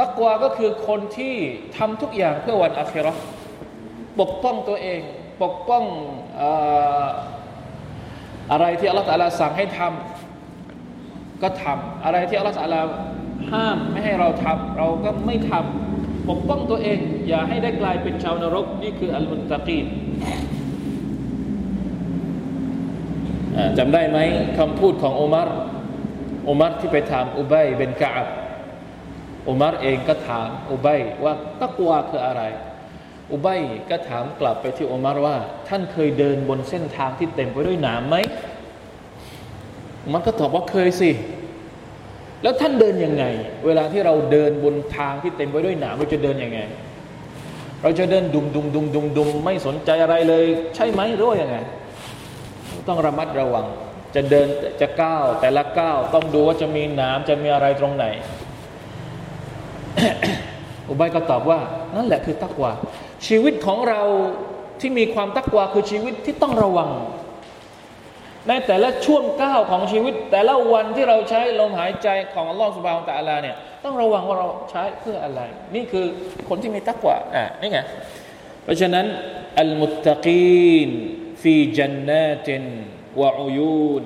ตักวาก็คือคนที่ทำทุกอย่างเพื่อวันอาคิราปกป้องตัวเอง ปกป้องอะไรที่อัลลอฮฺตะลาสั่งให้ทำก็ทำอะไรที่อัลลอฮฺตะลาห้ามไม่ให้เราทำเราก็ไม่ทำปกป้องตัวเอง อย่าให้ได้กลายเป็นชาวนรกนี่คืออัลมุตตะกีนจำได้ไหมคำพูดของอุมารอุมารที่ไปถามอุบัยเป็นกาบ อุมารเองก็ถามอุบัยว่าตักวาคืออะไร อุบัยก็ถามกลับไปที่อุมารว่า ท่านเคยเดินบนเส้นทางที่เต็มไปด้วยหนามไหมมารก็ตอบว่าเคยสิ แล้วท่านเดินยังไง เวลาที่เราเดินบนทางที่เต็มไปด้วยหนามเราจะเดินยังไง เราจะเดินดุมดุมดุมดุมดุมไม่สนใจอะไรเลย ใช่ไหมหรือว่ายังไง ต้องระมัดระวัง จะเดินจะก้าวแต่ละก้าวต้องดูว่าจะมีหนามจะมีอะไรตรงไหน อุบายก็ตอบว่า นั่นแหละคือตักวาชีวิตของเราที่มีความตักวาคือชีวิตที่ต้องระวัง ในแต่ละช่วงก้าวของชีวิต แต่ละวันที่เราใช้ลมหายใจของอัลลอฮฺสุบานตะอัลาเนี่ยต้องระวังว่าเราใช้เพื่ออะไร นี่คือคนที่มีตักวาอะนี่ไงเพราะฉะนั้นอัลมุตตะกีนฟีจันนาตินวะอุยูน